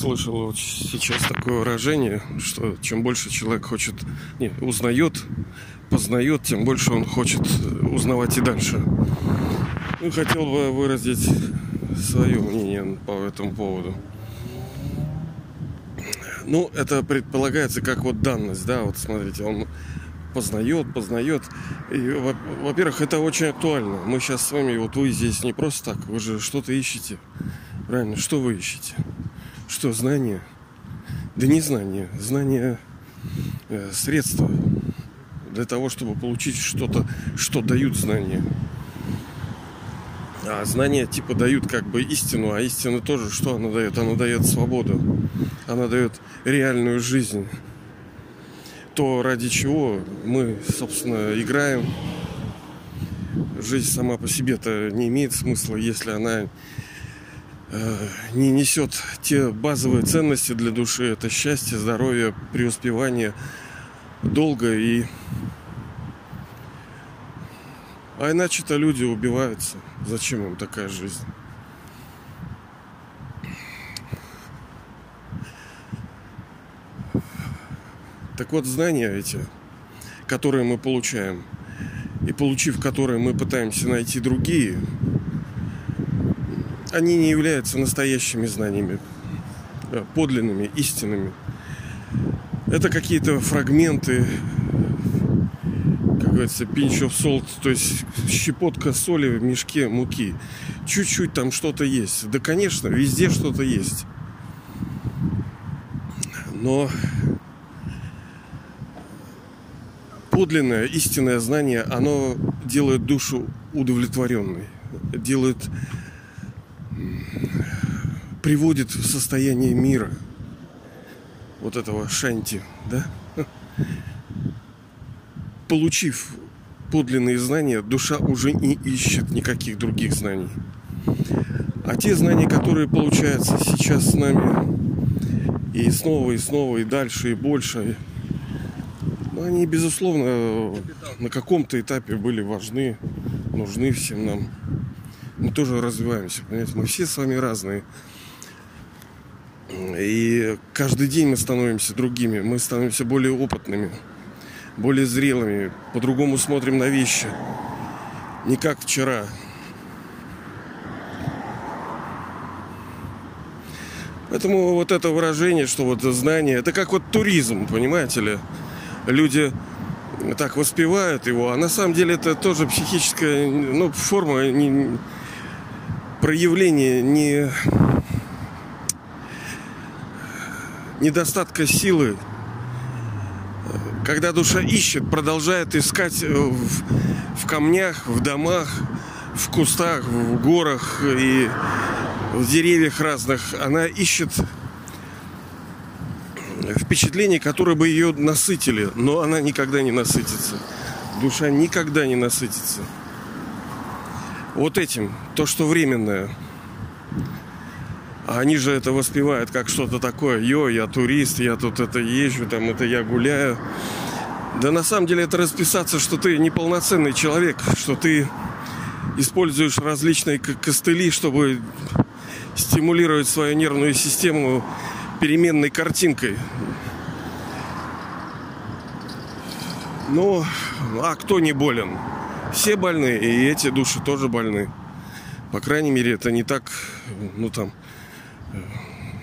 слышал вот сейчас такое выражение, что чем больше человек хочет, не, узнает, познает, тем больше он хочет узнавать и дальше. Ну, хотел бы выразить свое мнение по этому поводу. Ну, это предполагается как вот данность, да, вот смотрите, он познает, познает. И, во-первых, это очень актуально. Мы сейчас с вами, вот вы здесь не просто так, вы же что-то ищете. Правильно, что вы ищете? Что, знания? Да не знания. Знания э, средства для того, чтобы получить что-то, что дают знания. А знания типа дают как бы истину, а истина тоже что она дает? Она дает свободу. Она дает реальную жизнь. То, ради чего мы, собственно, играем. Жизнь сама по себе-то не имеет смысла, если она не несет те базовые ценности для души. Это счастье, здоровье, преуспевание, долго и а иначе-то люди убиваются. Зачем им такая жизнь? Так вот, знания эти, которые мы получаем, и получив которые мы пытаемся найти другие, они не являются настоящими знаниями, подлинными, истинными. Это какие-то фрагменты говорится, pinch of salt, то есть щепотка соли в мешке муки. Чуть-чуть там что-то есть. Да, конечно, везде что-то есть. Но подлинное, истинное знание, оно делает душу удовлетворенной, делает, приводит в состояние мира, вот этого шанти, да? получив подлинные знания, душа уже не ищет никаких других знаний. А те знания, которые получаются сейчас с нами, и снова, и снова, и дальше, и больше, ну, они, безусловно, на каком-то этапе были важны, нужны всем нам. Мы тоже развиваемся, понимаете, мы все с вами разные. И каждый день мы становимся другими, мы становимся более опытными более зрелыми, по-другому смотрим на вещи. Не как вчера. Поэтому вот это выражение, что вот знание, это как вот туризм, понимаете ли? Люди так воспевают его, а на самом деле это тоже психическая ну, форма не, проявления не недостатка силы когда душа ищет, продолжает искать э, в, в камнях, в домах, в кустах, в горах и в деревьях разных, она ищет впечатления, которые бы ее насытили, но она никогда не насытится. Душа никогда не насытится. Вот этим, то, что временное – а они же это воспевают как что-то такое. Йо, я турист, я тут это езжу, там это я гуляю. Да на самом деле это расписаться, что ты неполноценный человек, что ты используешь различные костыли, чтобы стимулировать свою нервную систему переменной картинкой. Ну, а кто не болен? Все больны, и эти души тоже больны. По крайней мере, это не так, ну там,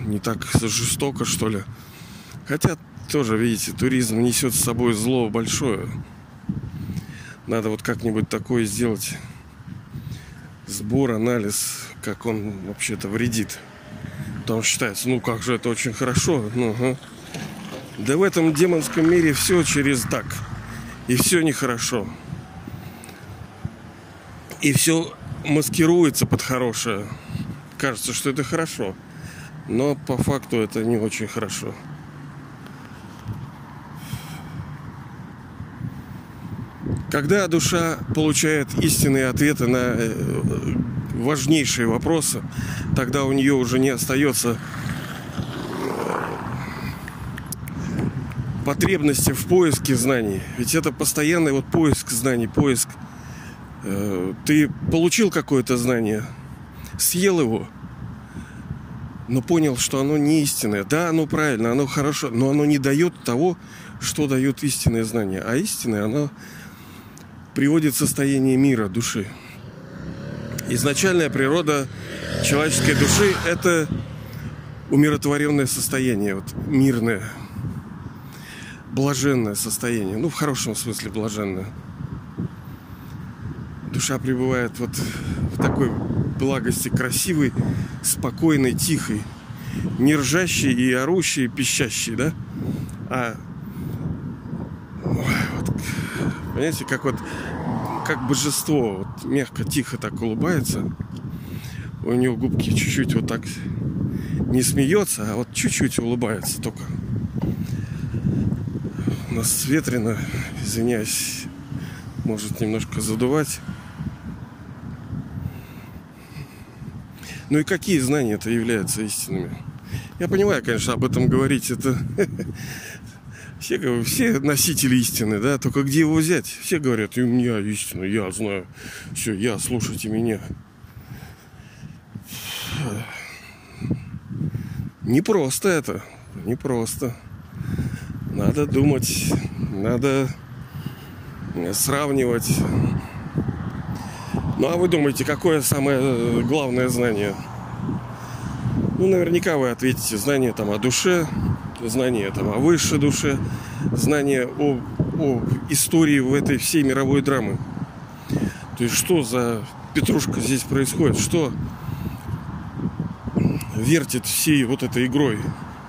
не так жестоко, что ли. Хотя тоже, видите, туризм несет с собой зло большое. Надо вот как-нибудь такое сделать. Сбор, анализ, как он вообще-то вредит. Там считается, ну как же это очень хорошо. Ну, ага. Да в этом демонском мире все через так. И все нехорошо. И все маскируется под хорошее. Кажется, что это хорошо. Но по факту это не очень хорошо. Когда душа получает истинные ответы на э, важнейшие вопросы, тогда у нее уже не остается э, потребности в поиске знаний. Ведь это постоянный вот поиск знаний, поиск. Э, ты получил какое-то знание, съел его – но понял, что оно не истинное. Да, оно правильно, оно хорошо, но оно не дает того, что дает истинное знание. А истинное, оно приводит в состояние мира, души. Изначальная природа человеческой души – это умиротворенное состояние, вот, мирное, блаженное состояние. Ну, в хорошем смысле блаженное. Душа пребывает вот в такой благости, красивой, спокойной, тихой, не ржащей и орущей, пищащей, да? А вот, понимаете, как вот как божество, вот мягко, тихо так улыбается. У него губки чуть-чуть вот так не смеется, а вот чуть-чуть улыбается только. У нас ветрено, извиняюсь, может немножко задувать. Ну и какие знания это являются истинными? Я понимаю, конечно, об этом говорить это все, все носители истины, да, только где его взять? Все говорят, и у меня истина, я знаю, все, я, слушайте меня. Не просто это, не просто. Надо думать, надо сравнивать. Ну а вы думаете, какое самое главное знание? Ну, наверняка вы ответите знание там о душе, знание там о высшей душе, знание о, о истории в этой всей мировой драмы. То есть что за петрушка здесь происходит? Что вертит всей вот этой игрой.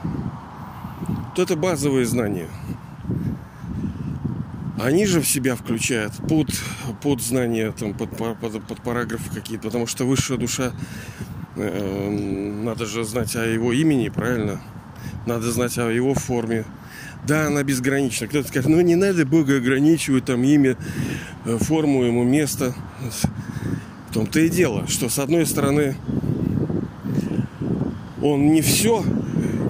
Вот это базовые знания. Они же в себя включают под, под знания, там, под, под, под параграфы какие-то, потому что высшая душа, э, надо же знать о его имени, правильно? Надо знать о его форме. Да, она безгранична. Кто-то скажет, ну не надо Бога ограничивать, там имя, э, форму ему, место. В том-то и дело, что с одной стороны он не все,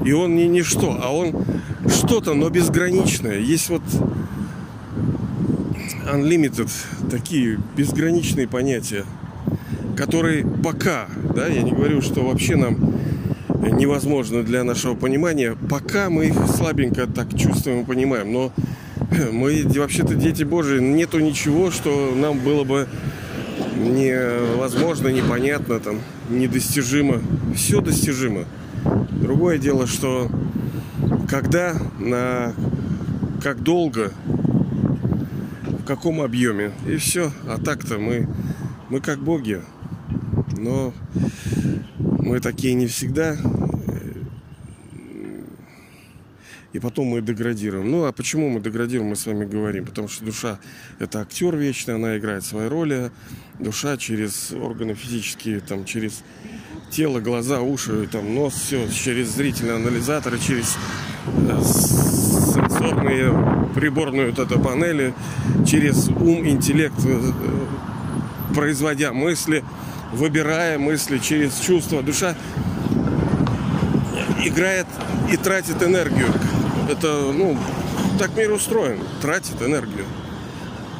и он не ничто, а он что-то, но безграничное. Есть вот unlimited, такие безграничные понятия, которые пока, да, я не говорю, что вообще нам невозможно для нашего понимания, пока мы их слабенько так чувствуем и понимаем, но мы вообще-то дети Божии, нету ничего, что нам было бы невозможно, непонятно, там, недостижимо. Все достижимо. Другое дело, что когда, на как долго, каком объеме, и все. А так-то мы, мы как боги. Но мы такие не всегда. И потом мы деградируем. Ну, а почему мы деградируем, мы с вами говорим. Потому что душа – это актер вечный, она играет свои роли. Душа через органы физические, там, через тело, глаза, уши, там, нос, все, через зрительные анализаторы, через э, сенсорные приборную вот эту панели, через ум, интеллект, э, производя мысли, выбирая мысли через чувства. Душа играет и тратит энергию. Это, ну, так мир устроен, тратит энергию.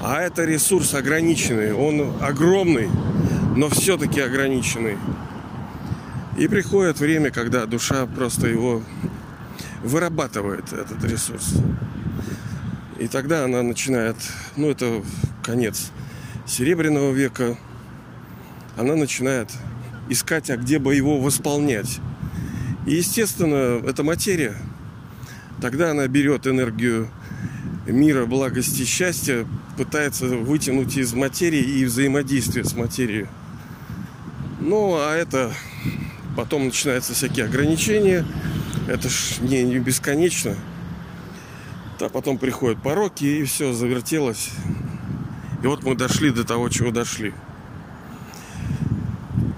А это ресурс ограниченный, он огромный, но все-таки ограниченный. И приходит время, когда душа просто его вырабатывает, этот ресурс. И тогда она начинает, ну это конец Серебряного века, она начинает искать, а где бы его восполнять. И, естественно, это материя. Тогда она берет энергию мира, благости, счастья, пытается вытянуть из материи и взаимодействия с материей. Ну, а это потом начинаются всякие ограничения. Это ж не, не бесконечно. А потом приходят пороки, и все завертелось. И вот мы дошли до того, чего дошли.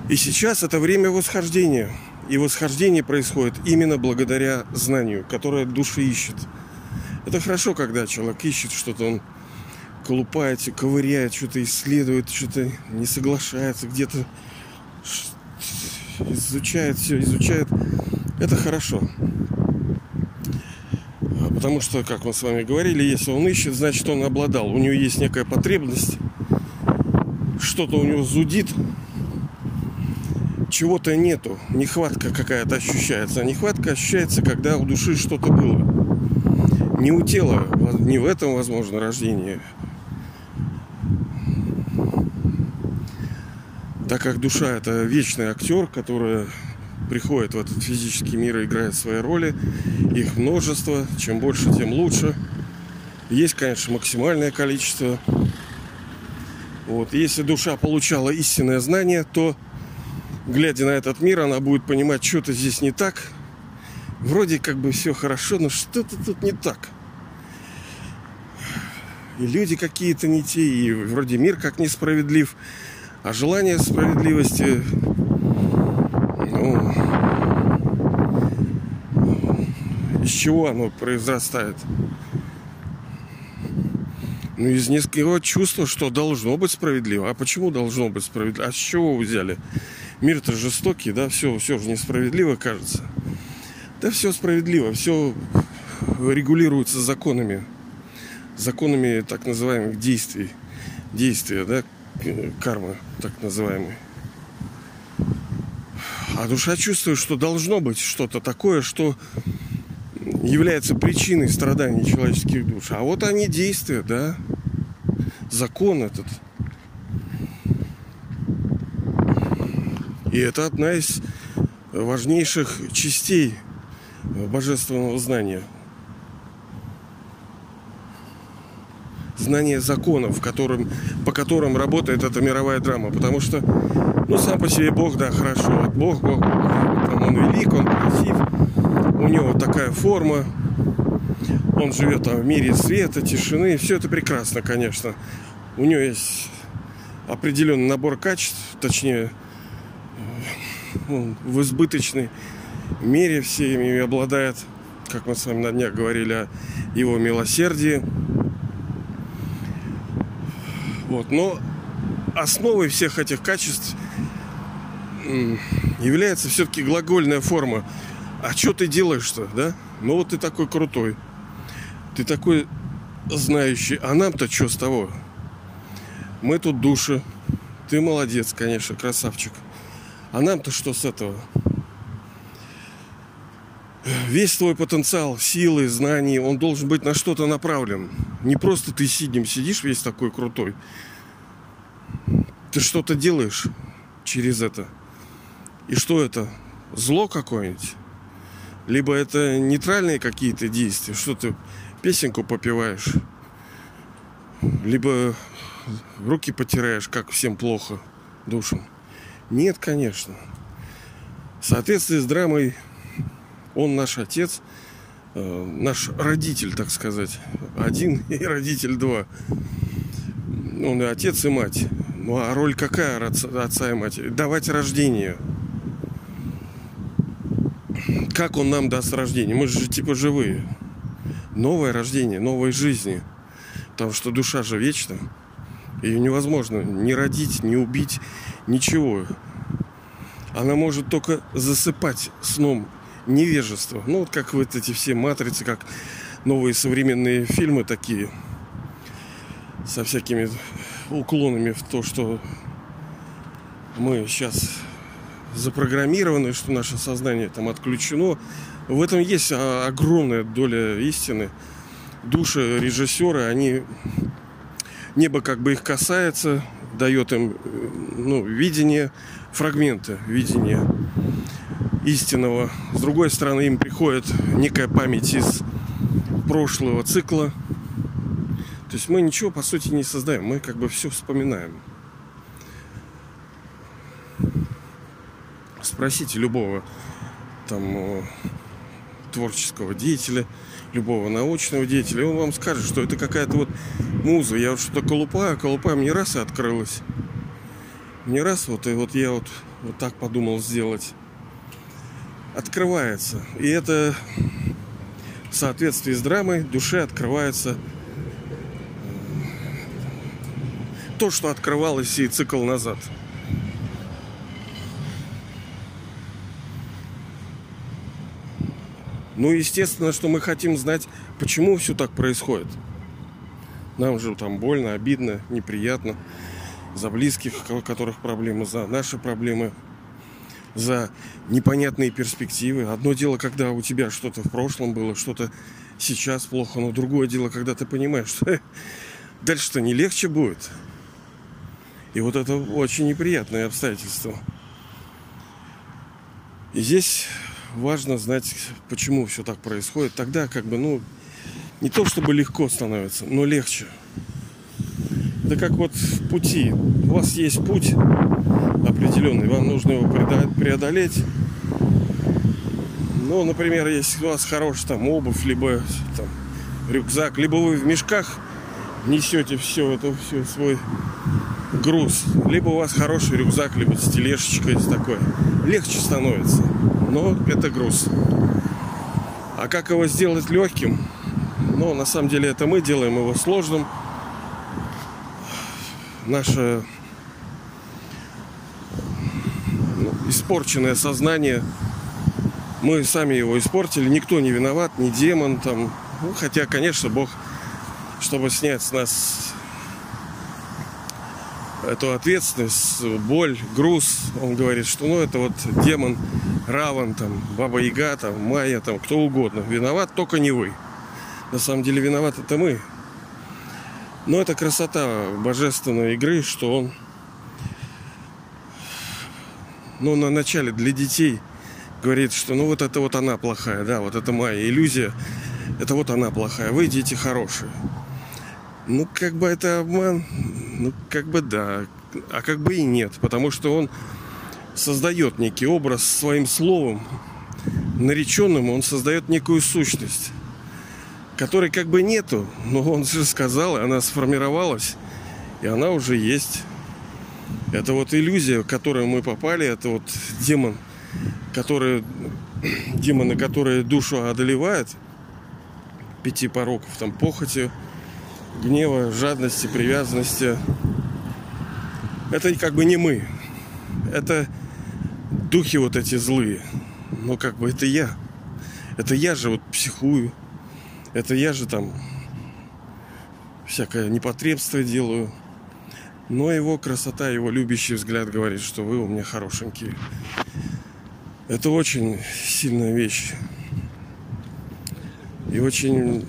И сейчас это время восхождения. И восхождение происходит именно благодаря знанию, которое душа ищет. Это хорошо, когда человек ищет что-то, он колупается, ковыряет, что-то исследует, что-то не соглашается, где-то изучает все, изучает. Это хорошо. Потому что, как мы с вами говорили, если он ищет, значит он обладал. У него есть некая потребность, что-то у него зудит, чего-то нету, нехватка какая-то ощущается. А нехватка ощущается, когда у души что-то было. Не у тела, не в этом возможно рождение. Так как душа это вечный актер, который приходит в этот физический мир и играет свои роли. Их множество. Чем больше, тем лучше. Есть, конечно, максимальное количество. Вот. Если душа получала истинное знание, то глядя на этот мир, она будет понимать, что-то здесь не так. Вроде как бы все хорошо, но что-то тут не так. И люди какие-то не те, и вроде мир как несправедлив. А желание справедливости, ну, из чего оно произрастает? Ну, из нескольких чувства, что должно быть справедливо. А почему должно быть справедливо? А с чего вы взяли? Мир-то жестокий, да, все, все же несправедливо кажется. Да все справедливо, все регулируется законами. Законами так называемых действий. Действия, да, кармы так называемые. А душа чувствует, что должно быть что-то такое, что является причиной страданий человеческих душ. А вот они действия, да, закон этот. И это одна из важнейших частей божественного знания. Знание законов, которым, по которым работает эта мировая драма. Потому что, ну, сам по себе Бог, да, хорошо. Бог, Бог, Бог. Там он велик, он красив. У него такая форма. Он живет там в мире света, тишины. Все это прекрасно, конечно. У него есть определенный набор качеств, точнее, в избыточной мере всеми обладает, как мы с вами на днях говорили о его милосердии. Вот. Но основой всех этих качеств является все-таки глагольная форма. А что ты делаешь-то, да? Ну вот ты такой крутой. Ты такой знающий. А нам-то что с того? Мы тут души. Ты молодец, конечно, красавчик. А нам-то что с этого? Весь твой потенциал, силы, знаний, он должен быть на что-то направлен. Не просто ты сидим, сидишь весь такой крутой. Ты что-то делаешь через это. И что это? Зло какое-нибудь? Либо это нейтральные какие-то действия, что ты песенку попиваешь, либо руки потираешь, как всем плохо душам. Нет, конечно. В соответствии с драмой он наш отец, наш родитель, так сказать. Один и родитель два. Он и отец, и мать. Ну а роль какая отца и матери? Давать рождение. Как он нам даст рождение? Мы же типа живые. Новое рождение, новой жизни. Потому что душа же вечна. Ее невозможно ни родить, ни убить, ничего. Она может только засыпать сном невежества. Ну, вот как вот эти все матрицы, как новые современные фильмы такие. Со всякими уклонами в то, что мы сейчас запрограммированы, что наше сознание там отключено. В этом есть огромная доля истины. Души режиссеры, они небо как бы их касается, дает им ну, видение, фрагменты видения истинного. С другой стороны, им приходит некая память из прошлого цикла. То есть мы ничего по сути не создаем, мы как бы все вспоминаем. Спросите любого там творческого деятеля, любого научного деятеля, он вам скажет, что это какая-то вот муза. Я вот что-то колупаю, колупаю, мне раз и открылось. Мне раз вот, и вот я вот, вот так подумал сделать. Открывается. И это в соответствии с драмой душе открывается то, что открывалось и цикл назад. Ну, естественно, что мы хотим знать, почему все так происходит. Нам же там больно, обидно, неприятно. За близких, у которых проблемы, за наши проблемы. За непонятные перспективы. Одно дело, когда у тебя что-то в прошлом было, что-то сейчас плохо, но другое дело, когда ты понимаешь, что дальше-то не легче будет. И вот это очень неприятное обстоятельство. И здесь важно знать, почему все так происходит. Тогда как бы, ну, не то чтобы легко становится, но легче. Это как вот в пути. У вас есть путь определенный, вам нужно его преодолеть. Ну, например, если у вас хорошая там обувь, либо там, рюкзак, либо вы в мешках несете все это, все свой груз, либо у вас хороший рюкзак, либо с тележечкой с такой. Легче становится, но это груз. А как его сделать легким? Ну, на самом деле это мы делаем его сложным. Наше ну, испорченное сознание, мы сами его испортили, никто не виноват, ни демон там. Ну, хотя, конечно, Бог, чтобы снять с нас эту ответственность, боль, груз. Он говорит, что ну это вот демон Раван, там, Баба Яга, там, Майя, там, кто угодно. Виноват только не вы. На самом деле виноват это мы. Но это красота божественной игры, что он ну, на начале для детей говорит, что ну вот это вот она плохая, да, вот это моя иллюзия, это вот она плохая, вы дети хорошие. Ну, как бы это обман, ну, как бы да, а как бы и нет, потому что он создает некий образ своим словом, нареченным, он создает некую сущность, которой как бы нету, но он же сказал, и она сформировалась, и она уже есть. Это вот иллюзия, в которую мы попали, это вот демон, который, демоны, которые душу одолевают, пяти пороков, там, похоти, гнева, жадности, привязанности. Это как бы не мы. Это духи вот эти злые. Но как бы это я. Это я же вот психую. Это я же там всякое непотребство делаю. Но его красота, его любящий взгляд говорит, что вы у меня хорошенькие. Это очень сильная вещь. И очень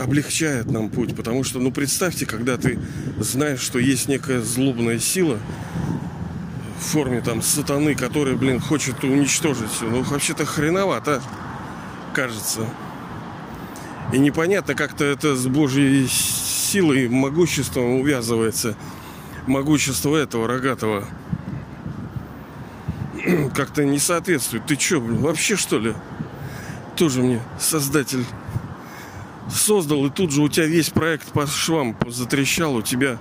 облегчает нам путь. Потому что, ну, представьте, когда ты знаешь, что есть некая злобная сила в форме там сатаны, которая, блин, хочет уничтожить все. Ну, вообще-то хреновато, кажется. И непонятно, как-то это с Божьей силой, могуществом увязывается. Могущество этого рогатого как-то не соответствует. Ты что, блин, вообще что ли? Тоже мне создатель создал, и тут же у тебя весь проект по швам затрещал, у тебя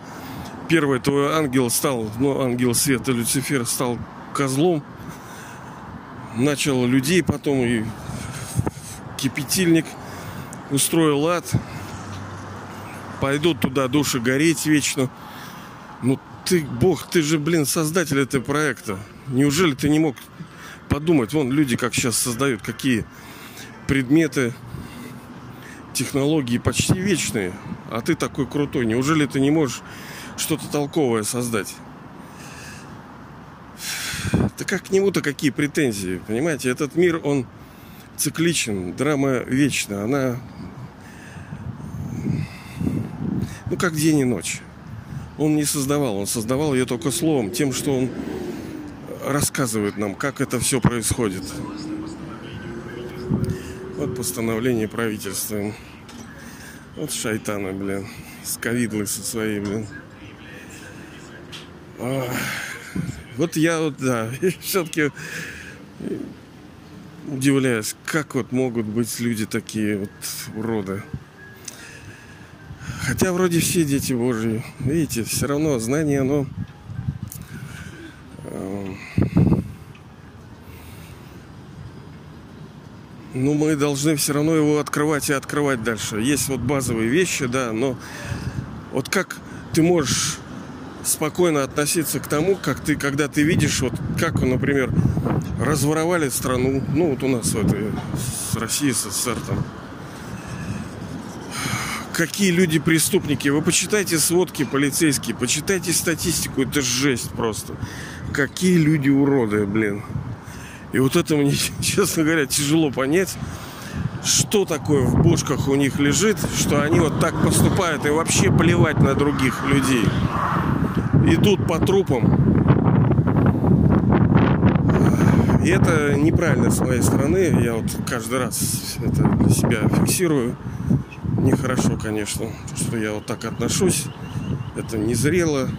первый твой ангел стал, ну, ангел света Люцифер стал козлом, начал людей потом и кипятильник устроил ад, пойдут туда души гореть вечно. Ну ты, Бог, ты же, блин, создатель этого проекта. Неужели ты не мог подумать, вон люди как сейчас создают, какие предметы, технологии почти вечные, а ты такой крутой. Неужели ты не можешь что-то толковое создать? Да как к нему-то какие претензии, понимаете? Этот мир, он цикличен, драма вечна, она ну как день и ночь. Он не создавал, он создавал ее только словом, тем, что он рассказывает нам, как это все происходит. Вот постановление правительства. Вот шайтаны, блин. Сковидлы со своей, блин. А, вот я вот, да, все-таки удивляюсь, как вот могут быть люди такие вот уроды. Хотя вроде все дети Божьи. Видите, все равно знание, оно ну, мы должны все равно его открывать и открывать дальше. Есть вот базовые вещи, да, но вот как ты можешь спокойно относиться к тому, как ты, когда ты видишь, вот как, например, разворовали страну, ну вот у нас в этой с России, СССР там, какие люди преступники. Вы почитайте сводки полицейские, почитайте статистику, это жесть просто. Какие люди уроды, блин. И вот это мне, честно говоря, тяжело понять, что такое в бошках у них лежит, что они вот так поступают и вообще плевать на других людей. Идут по трупам. И это неправильно с моей стороны. Я вот каждый раз это для себя фиксирую. Нехорошо, конечно, что я вот так отношусь. Это незрело.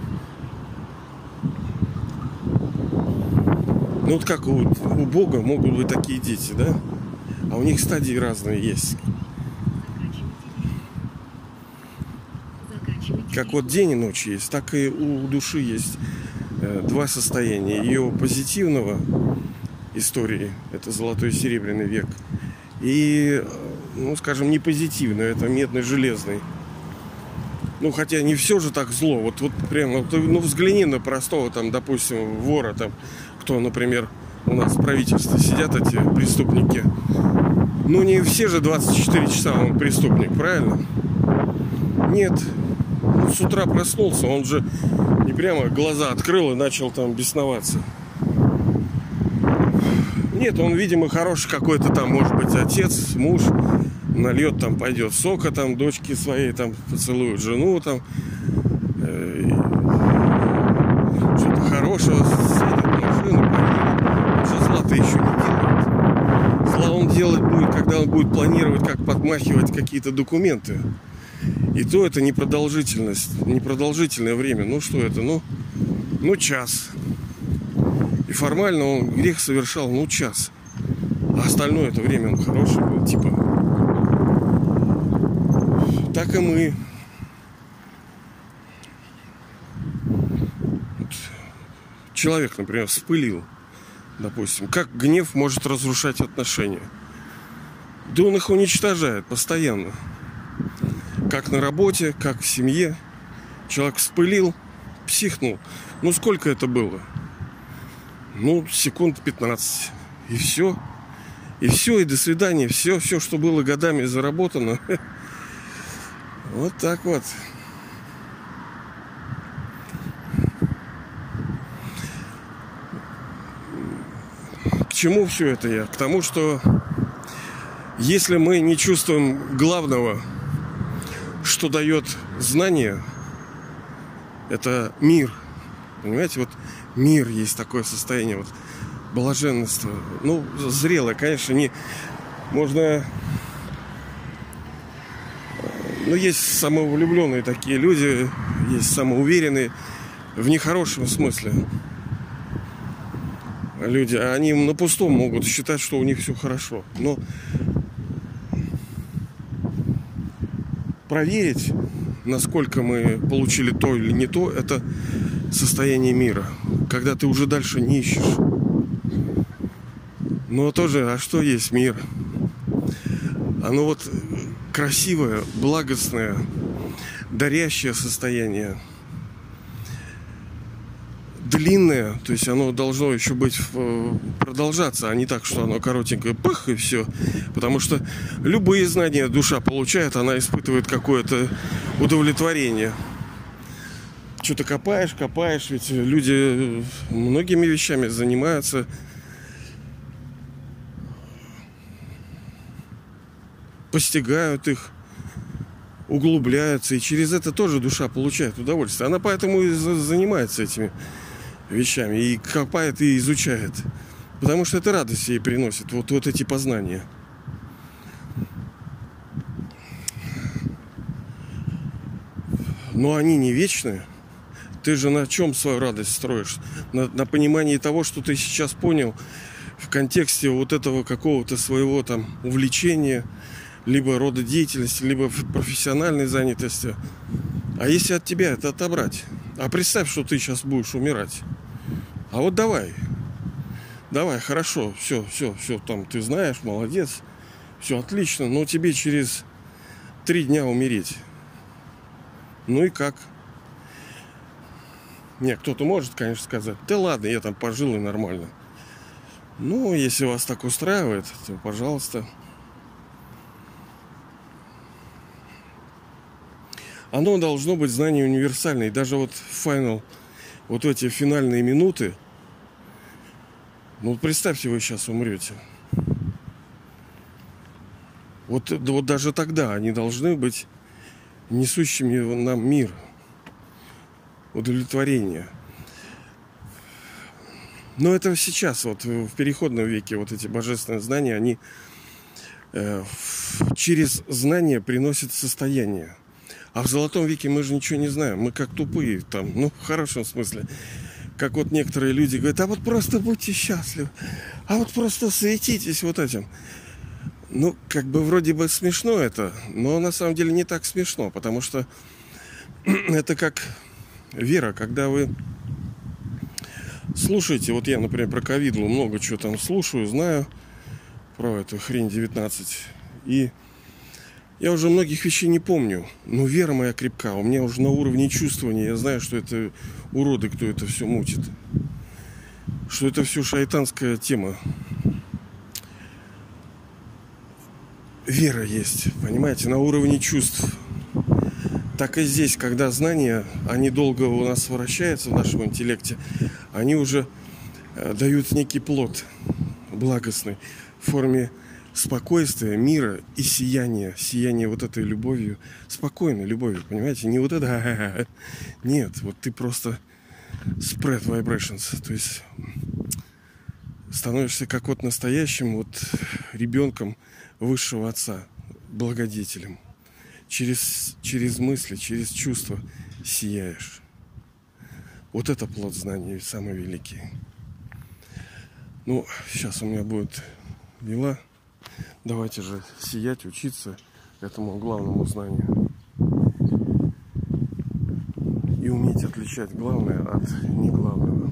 Ну вот как у, у Бога могут быть такие дети, да? А у них стадии разные есть. Как вот день и ночь есть, так и у души есть э, два состояния. Ее позитивного истории, это золотой и серебряный век, и, ну, скажем, не позитивного, это медный железный. Ну, хотя не все же так зло. Вот, вот прямо, ну, взгляни на простого, там, допустим, вора, там, кто, например, у нас в правительстве сидят эти преступники. Ну, не все же 24 часа он преступник, правильно? Нет. Ну, с утра проснулся, он же не прямо глаза открыл и начал там бесноваться. Нет, он, видимо, хороший какой-то там, может быть, отец, муж. Нальет там, пойдет сока там, дочки своей там поцелуют жену там. Э, что-то хорошего это еще не делает. Зла он делать будет, когда он будет планировать, как подмахивать какие-то документы. И то это непродолжительность, непродолжительное время. Ну что это? Ну, ну час. Формально он грех совершал, ну час. А остальное это время он хороший был, типа. Так и мы. Человек, например, вспылил допустим. Как гнев может разрушать отношения? Да он их уничтожает постоянно. Как на работе, как в семье. Человек вспылил, психнул. Ну, сколько это было? Ну, секунд 15. И все. И все, и до свидания. Все, все, что было годами заработано. Вот так вот. чему все это я? К тому, что если мы не чувствуем главного, что дает знание, это мир. Понимаете, вот мир есть такое состояние, вот блаженство. Ну, зрелое, конечно, не можно ну, есть самовлюбленные такие люди, есть самоуверенные в нехорошем смысле люди, а они на пустом могут считать, что у них все хорошо. Но проверить, насколько мы получили то или не то, это состояние мира, когда ты уже дальше не ищешь. Но тоже, а что есть мир? Оно вот красивое, благостное, дарящее состояние – длинное, то есть оно должно еще быть э, продолжаться, а не так, что оно коротенькое, пых и все. Потому что любые знания душа получает, она испытывает какое-то удовлетворение. Что-то копаешь, копаешь, ведь люди многими вещами занимаются. Постигают их углубляются, и через это тоже душа получает удовольствие. Она поэтому и занимается этими вещами и копает и изучает. Потому что это радость ей приносит, вот, вот эти познания. Но они не вечные. Ты же на чем свою радость строишь? На, на понимании того, что ты сейчас понял в контексте вот этого какого-то своего там увлечения, либо рода деятельности, либо профессиональной занятости. А если от тебя это отобрать? А представь, что ты сейчас будешь умирать. А вот давай. Давай, хорошо, все, все, все, там ты знаешь, молодец. Все отлично, но тебе через три дня умереть. Ну и как? Не, кто-то может, конечно, сказать, да ладно, я там пожил и нормально. Ну, если вас так устраивает, то пожалуйста. оно должно быть знание универсальное. И даже вот final, вот эти финальные минуты, ну представьте, вы сейчас умрете. Вот, вот даже тогда они должны быть несущими нам мир, удовлетворение. Но это сейчас, вот в переходном веке, вот эти божественные знания, они э, через знания приносят состояние. А в золотом веке мы же ничего не знаем. Мы как тупые там, ну, в хорошем смысле. Как вот некоторые люди говорят, а вот просто будьте счастливы. А вот просто светитесь вот этим. Ну, как бы вроде бы смешно это, но на самом деле не так смешно, потому что это как вера, когда вы слушаете, вот я, например, про ковидлу много чего там слушаю, знаю про эту хрень 19, и я уже многих вещей не помню, но вера моя крепка. У меня уже на уровне чувствования я знаю, что это уроды, кто это все мутит. Что это все шайтанская тема. Вера есть, понимаете, на уровне чувств. Так и здесь, когда знания, они долго у нас вращаются в нашем интеллекте, они уже э, дают некий плод благостный в форме спокойствия, мира и сияния. Сияние вот этой любовью. Спокойной любовью, понимаете? Не вот это. Нет, вот ты просто spread vibrations. То есть становишься как вот настоящим вот ребенком высшего отца, благодетелем. Через, через мысли, через чувства сияешь. Вот это плод знаний самый великий. Ну, сейчас у меня будет дела. Давайте же сиять, учиться этому главному знанию. И уметь отличать главное от неглавного.